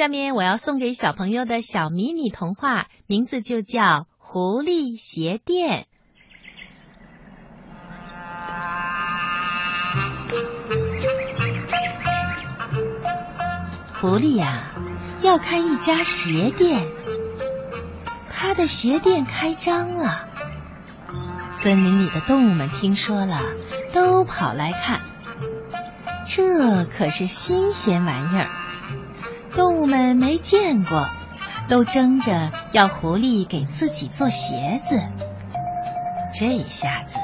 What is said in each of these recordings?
下面我要送给小朋友的小迷你童话，名字就叫《狐狸鞋店》。狐狸呀，要开一家鞋店，他的鞋店开张了。森林里的动物们听说了，都跑来看。这可是新鲜玩意儿，动物们没见过，都争着要狐狸给自己做鞋子。这下子，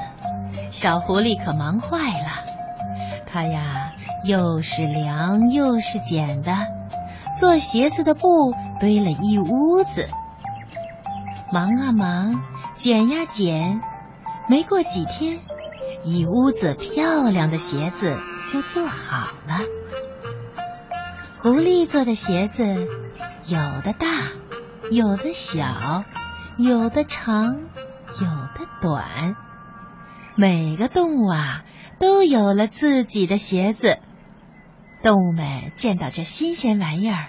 小狐狸可忙坏了。它呀，又是量又是剪的，做鞋子的布堆了一屋子。忙啊忙，剪呀剪。没过几天，一屋子漂亮的鞋子就做好了。狐狸做的鞋子，有的大，有的小，有的长，有的短。每个动物啊，都有了自己的鞋子。动物们见到这新鲜玩意儿，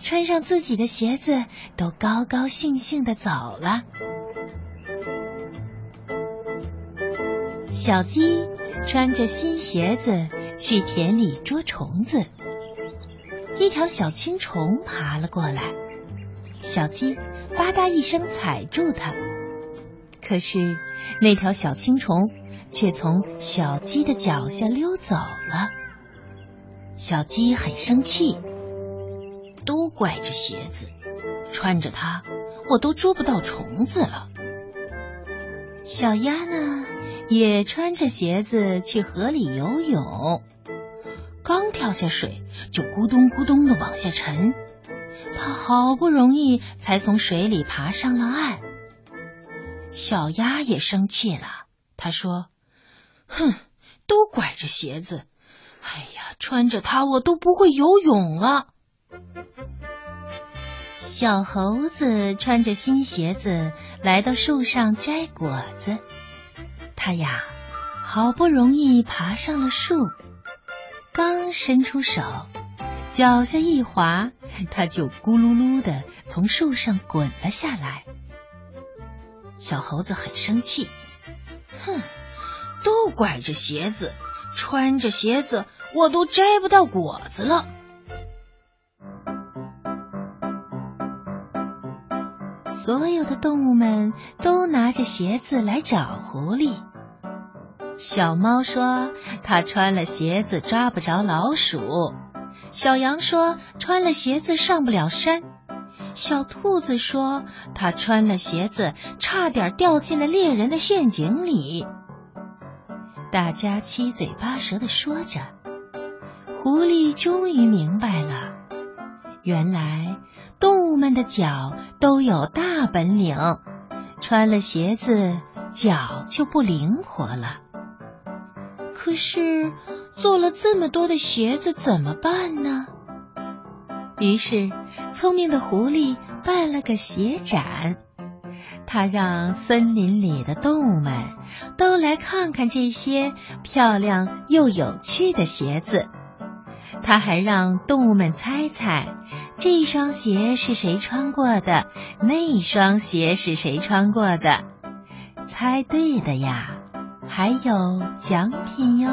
穿上自己的鞋子，都高高兴兴的走了。小鸡穿着新鞋子去田里捉虫子，一条小青虫爬了过来，小鸡吧嗒一声踩住它，可是那条小青虫却从小鸡的脚下溜走了。小鸡很生气，都怪这鞋子，穿着它我都捉不到虫子了。小鸭呢？也穿着鞋子去河里游泳，刚跳下水就咕咚咕咚的往下沉。他好不容易才从水里爬上了岸。小鸭也生气了，他说：“哼，都拐着鞋子！哎呀，穿着它我都不会游泳了。”小猴子穿着新鞋子来到树上摘果子。他呀，好不容易爬上了树，刚伸出手，脚下一滑，他就咕噜噜的从树上滚了下来。小猴子很生气，哼，都拐着鞋子，穿着鞋子，我都摘不到果子了。所有的动物们都拿着鞋子来找狐狸。小猫说：“它穿了鞋子抓不着老鼠。”小羊说：“穿了鞋子上不了山。”小兔子说：“它穿了鞋子差点掉进了猎人的陷阱里。”大家七嘴八舌的说着，狐狸终于明白了，原来。动物们的脚都有大本领，穿了鞋子脚就不灵活了。可是做了这么多的鞋子怎么办呢？于是聪明的狐狸办了个鞋展，他让森林里的动物们都来看看这些漂亮又有趣的鞋子。他还让动物们猜猜，这双鞋是谁穿过的，那双鞋是谁穿过的。猜对的呀，还有奖品哟。